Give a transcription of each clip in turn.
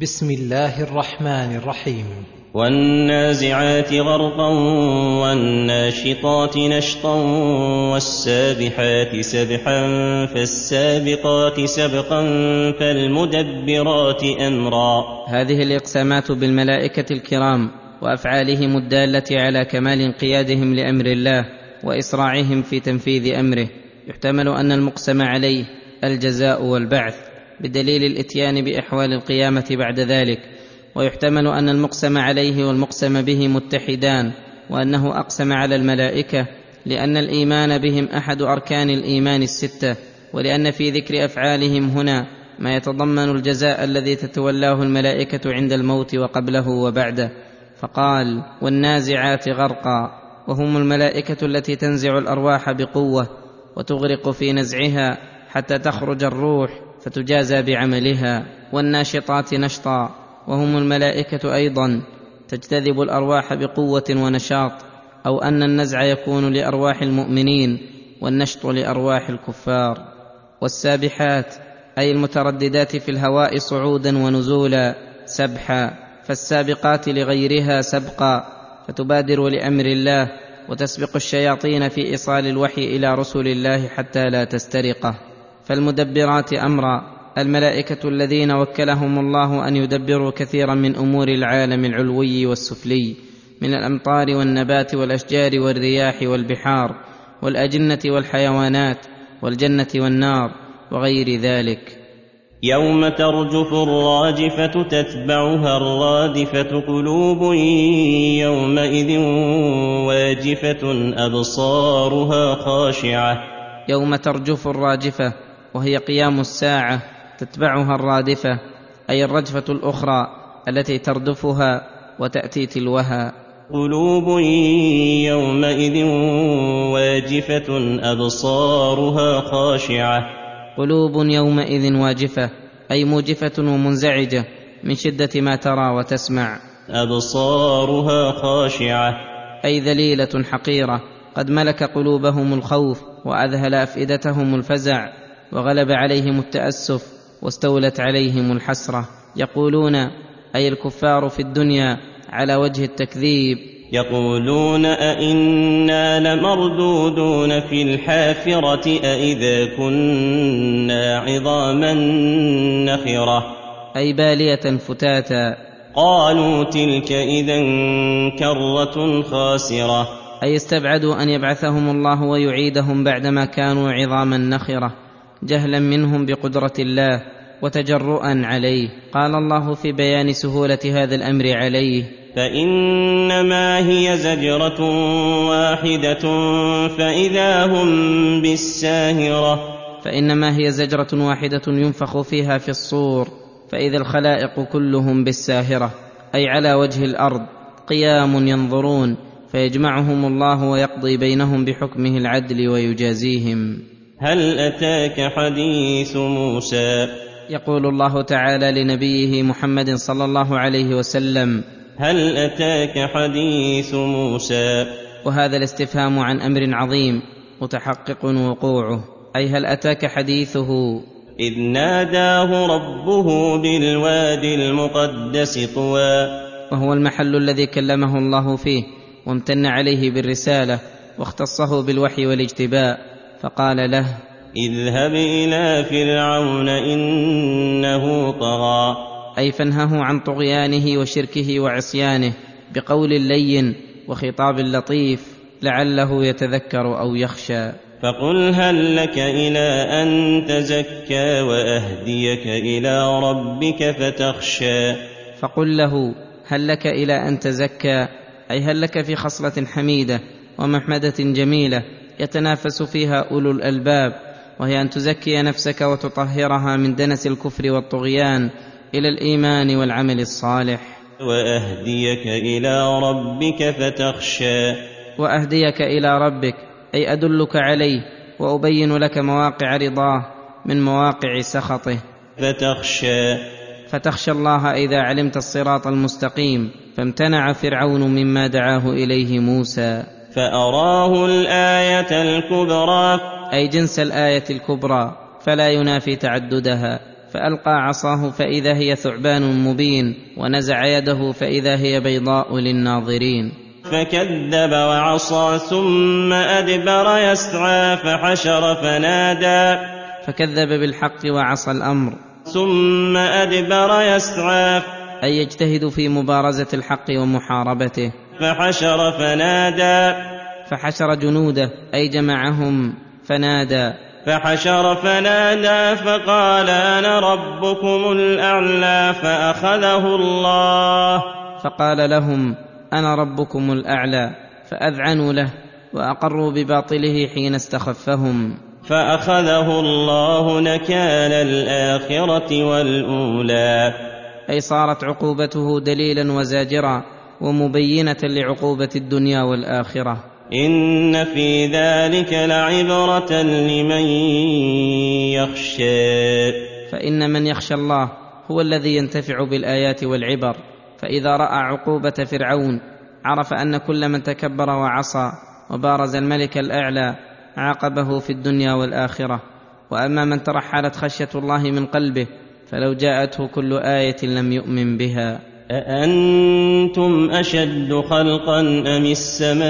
بسم الله الرحمن الرحيم. والنازعات غرقا والناشطات نشطا والسابحات سبحا فالسابقات سبقا فالمدبرات أمرا. هذه الإقسامات بالملائكة الكرام وأفعالهم الدالة على كمال انقيادهم لأمر الله وإسراعهم في تنفيذ أمره. يحتمل أن المقسم عليه الجزاء والبعث. بدليل الإتيان بأحوال القيامة بعد ذلك ويحتمل أن المقسم عليه والمقسم به متحدان وأنه أقسم على الملائكة لأن الإيمان بهم أحد أركان الإيمان الستة ولأن في ذكر أفعالهم هنا ما يتضمن الجزاء الذي تتولاه الملائكة عند الموت وقبله وبعده. فقال والنازعات غرقا وهم الملائكة التي تنزع الأرواح بقوة وتغرق في نزعها حتى تخرج الروح فتجازى بعملها والناشطات نشطا وهم الملائكة أيضا تجتذب الأرواح بقوة ونشاط أو أن النزع يكون لأرواح المؤمنين والنشط لأرواح الكفار والسابحات أي المترددات في الهواء صعودا ونزولا سبحا فالسابقات لغيرها سبقا فتبادر لأمر الله وتسبق الشياطين في إيصال الوحي إلى رسل الله حتى لا تسترقه فالمدبرات أمرا الملائكة الذين وكلهم الله أن يدبروا كثيرا من أمور العالم العلوي والسفلي من الأمطار والنبات والأشجار والرياح والبحار والأجنة والحيوانات والجنة والنار وغير ذلك. يوم ترجف الراجفة تتبعها الرادفة قلوب يومئذ واجفة أبصارها خاشعة. يوم ترجف الراجفة وهي قيام الساعة تتبعها الرادفة أي الرجفة الأخرى التي تردفها وتأتي تلوها. قلوب يومئذ واجفة أبصارها خاشعة. قلوب يومئذ واجفة أي موجفة ومنزعجة من شدة ما ترى وتسمع. أبصارها خاشعة. أي ذليلة حقيرة قد ملك قلوبهم الخوف وأذهل أفئدتهم الفزع. وغلب عليهم التأسف واستولت عليهم الحسرة. يقولون أي الكفار في الدنيا على وجه التكذيب. يقولون أئنا لمردودون في الحافرة أئذا كنا عظاما نخرة. أي بالية فتاتا. قالوا تلك إذا كرة خاسرة. أي استبعدوا أن يبعثهم الله ويعيدهم بعدما كانوا عظاما نخرة. جهلا منهم بقدرة الله وتجرؤا عليه. قال الله في بيان سهولة هذا الأمر عليه. فإنما هي زجرة واحدة فإذا هم بالساهرة. فإنما هي زجرة واحدة ينفخ فيها في الصور. فإذا الخلائق كلهم بالساهرة أي على وجه الأرض قيام ينظرون فيجمعهم الله ويقضي بينهم بحكمه العدل ويجازيهم. هل أتاك حديث موسى؟ يقول الله تعالى لنبيه محمد صلى الله عليه وسلم هل أتاك حديث موسى؟ وهذا الاستفهام عن أمر عظيم متحقق وقوعه. أي هل أتاك حديثه؟ إذ ناداه ربه بالوادي المقدس طوى. وهو المحل الذي كلمه الله فيه وامتن عليه بالرسالة واختصه بالوحي والاجتباء. فقال له اذهب إلى فرعون إنه طغى. أي فانهه عن طغيانه وشركه وعصيانه بقول لين وخطاب لطيف لعله يتذكر أو يخشى. فقل هل لك إلى أن تزكى وأهديك إلى ربك فتخشى. فقل له هل لك إلى أن تزكى؟ أي هل لك في خصلة حميدة ومحمدة جميلة يتنافس فيها أولو الألباب وهي أن تزكي نفسك وتطهرها من دنس الكفر والطغيان إلى الإيمان والعمل الصالح. وأهديك إلى ربك فتخشى. وأهديك إلى ربك أي أدلك عليه وأبين لك مواقع رضاه من مواقع سخطه. فتخشى. فتخشى الله إذا علمت الصراط المستقيم فامتنع فرعون مما دعاه إليه موسى. فأراه الآية الكبرى. أي جنس الآية الكبرى فلا ينافي تعددها. فألقى عصاه فإذا هي ثعبان مبين ونزع يده فإذا هي بيضاء للناظرين. فكذب وعصى ثم أدبر يسعى فحشر فنادى. فكذب بالحق وعصى الأمر. ثم أدبر يسعى. أي يجتهد في مبارزة الحق ومحاربته. فحشر فنادى. فحشر جنوده أي جمعهم فنادى. فحشر فنادى فقال أنا ربكم الأعلى فأخذه الله. فقال لهم أنا ربكم الأعلى فأذعنوا له وأقروا بباطله حين استخفهم. فأخذه الله نكال الآخرة والأولى. أي صارت عقوبته دليلا وزاجرا ومبينة لعقوبة الدنيا والآخرة. إن في ذلك لعبرة لمن يخشى. فإن من يخشى الله هو الذي ينتفع بالآيات والعبر. فإذا رأى عقوبة فرعون عرف أن كل من تكبر وعصى وبارز الملك الأعلى عاقبه في الدنيا والآخرة. وأما من ترحلت خشية الله من قلبه فلو جاءته كل آية لم يؤمن بها. أأنتم أشد خلقا أم السماء؟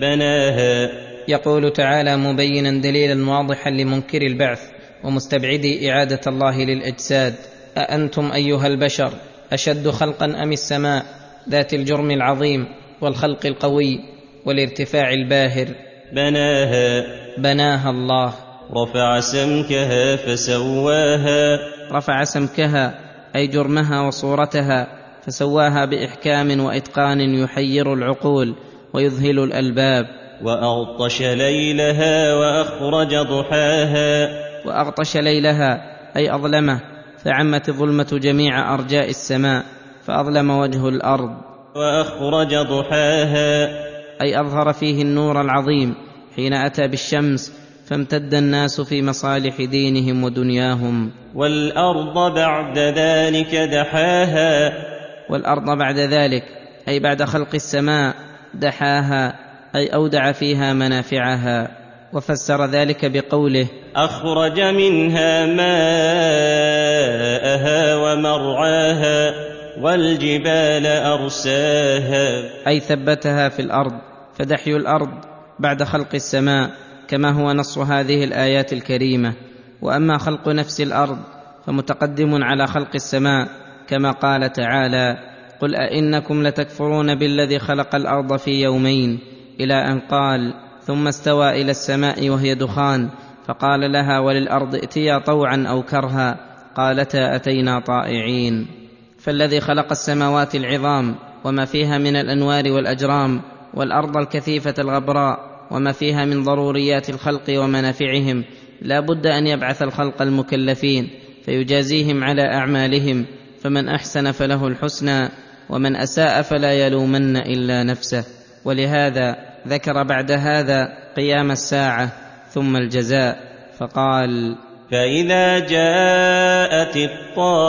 بناها. يقول تعالى مبينا دليلا واضحا لمنكر البعث ومستبعدي إعادة الله للإجساد. أأنتم أيها البشر أشد خلقا أم السماء؟ ذات الجرم العظيم والخلق القوي والارتفاع الباهر. بناها. بناها الله. رفع سمكها فسواها. رفع سمكها أي جرمها وصورتها فسواها بإحكام وإتقان يحير العقول ويذهل الألباب. وأغطش ليلها وأخرج ضحاها. وأغطش ليلها أي أظلمه فعمت الظلمه جميع أرجاء السماء فأظلم وجه الأرض. وأخرج ضحاها. أي أظهر فيه النور العظيم حين أتى بالشمس فامتد الناس في مصالح دينهم ودنياهم. والأرض بعد ذلك دحاها. والأرض بعد ذلك أي بعد خلق السماء دحاها أي أودع فيها منافعها. وفسر ذلك بقوله أخرج منها ماءها ومرعاها والجبال أرساها. أي ثبتها في الأرض فدحي الأرض بعد خلق السماء. كما هو نص هذه الآيات الكريمة. وأما خلق نفس الأرض فمتقدم على خلق السماء كما قال تعالى قل أئنكم لتكفرون بالذي خلق الأرض في يومين إلى أن قال ثم استوى إلى السماء وهي دخان فقال لها وللأرض ائتيا طوعا أو كرها قالتا أتينا طائعين فالذي خلق السماوات العظام وما فيها من الأنوار والأجرام والأرض الكثيفة الغبراء وما فيها من ضروريات الخلق ومنافعهم لا بد أن يبعث الخلق المكلفين فيجازيهم على أعمالهم فمن أحسن فله الحسنى ومن أساء فلا يلومن إلا نفسه. ولهذا ذكر بعد هذا قيام الساعة ثم الجزاء فقال فإذا جاءت الطامة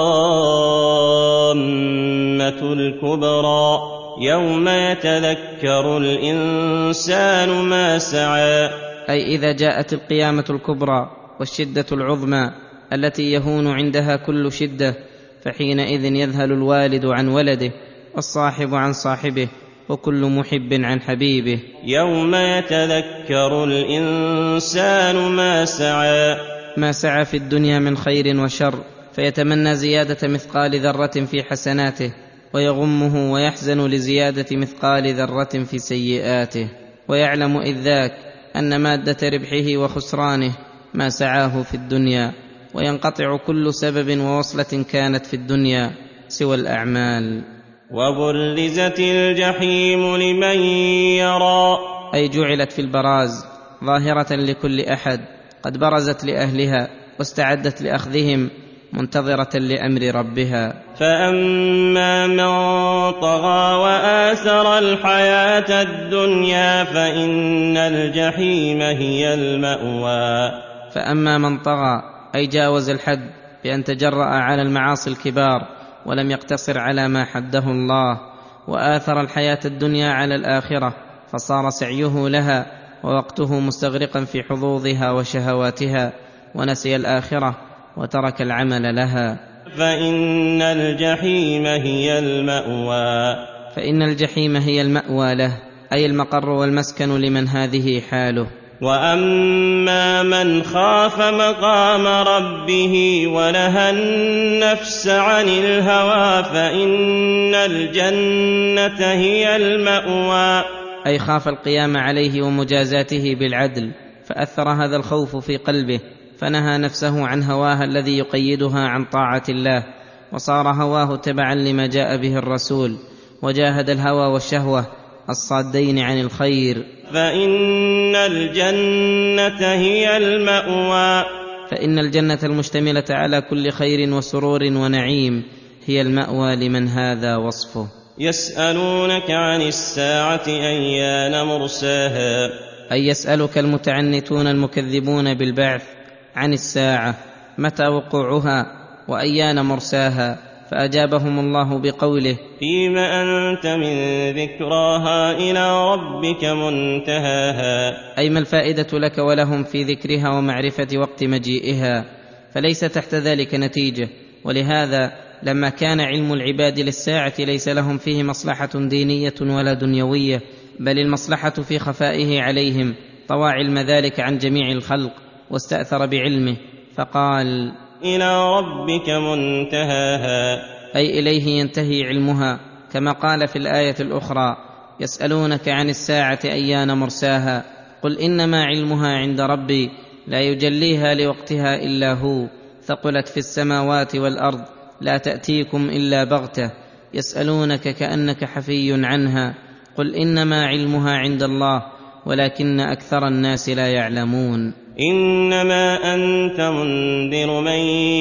الكبرى يوم يتذكر الإنسان ما سعى. أي إذا جاءت القيامة الكبرى والشدة العظمى التي يهون عندها كل شدة فحينئذ يذهل الوالد عن ولده والصاحب عن صاحبه وكل محب عن حبيبه. يوم يتذكر الإنسان ما سعى. ما سعى في الدنيا من خير وشر فيتمنى زيادة مثقال ذرة في حسناته. ويغمه ويحزن لزيادة مثقال ذرة في سيئاته ويعلم إذ ذاك أن مادة ربحه وخسرانه ما سعاه في الدنيا وينقطع كل سبب ووصلة كانت في الدنيا سوى الأعمال. وبرزت الجحيم لمن يرى. أي جعلت في البراز ظاهرة لكل أحد قد برزت لأهلها واستعدت لأخذهم منتظرة لأمر ربها. فأما من طغى وآثر الحياة الدنيا فإن الجحيم هي المأوى. فأما من طغى أي جاوز الحد بأن تجرأ على المعاصي الكبار ولم يقتصر على ما حده الله وآثر الحياة الدنيا على الآخرة فصار سعيه لها ووقته مستغرقا في حظوظها وشهواتها ونسي الآخرة. وترك العمل لها. فإن الجحيم هي المأوى. فإن الجحيم هي المأوى له أي المقر والمسكن لمن هذه حاله. وأما من خاف مقام ربه ونهى النفس عن الهوى فإن الجنة هي المأوى. أي خاف القيام عليه ومجازاته بالعدل فأثر هذا الخوف في قلبه. فنهى نفسه عن هواها الذي يقيدها عن طاعة الله وصار هواه تبعا لما جاء به الرسول وجاهد الهوى والشهوة الصادين عن الخير. فإن الجنة هي المأوى. فإن الجنة المشتملة على كل خير وسرور ونعيم هي المأوى لمن هذا وصفه. يسألونك عن الساعة أيان مرساها. أي يسألك المتعنتون المكذبون بالبعث عن الساعة متى وقوعها وأيان مرساها فأجابهم الله بقوله فيم أنت من ذكراها إلى ربك منتهاها. أي ما الفائدة لك ولهم في ذكرها ومعرفة وقت مجيئها؟ فليس تحت ذلك نتيجة. ولهذا لما كان علم العباد للساعة ليس لهم فيه مصلحة دينية ولا دنيوية بل المصلحة في خفائه عليهم طوى علم ذلك عن جميع الخلق. واستأثر بعلمه فقال إلى ربك منتهاها. أي إليه ينتهي علمها كما قال في الآية الأخرى يسألونك عن الساعة أيان مرساها قل إنما علمها عند ربي لا يجليها لوقتها إلا هو ثقلت في السماوات والأرض لا تأتيكم إلا بغتة يسألونك كأنك حفي عنها قل إنما علمها عند الله ولكن أكثر الناس لا يعلمون. إنما أنت منذر من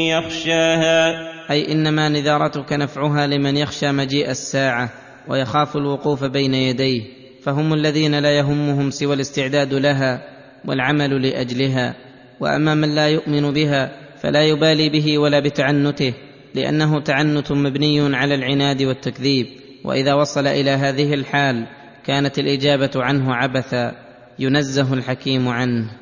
يخشاها. أي إنما نذارتك نفعها لمن يخشى مجيء الساعة ويخاف الوقوف بين يديه فهم الذين لا يهمهم سوى الاستعداد لها والعمل لأجلها وأما من لا يؤمن بها فلا يبالي به ولا بتعنته لأنه تعنت مبني على العناد والتكذيب وإذا وصل إلى هذه الحال كانت الإجابة عنه عبثا ينزه الحكيم عنه.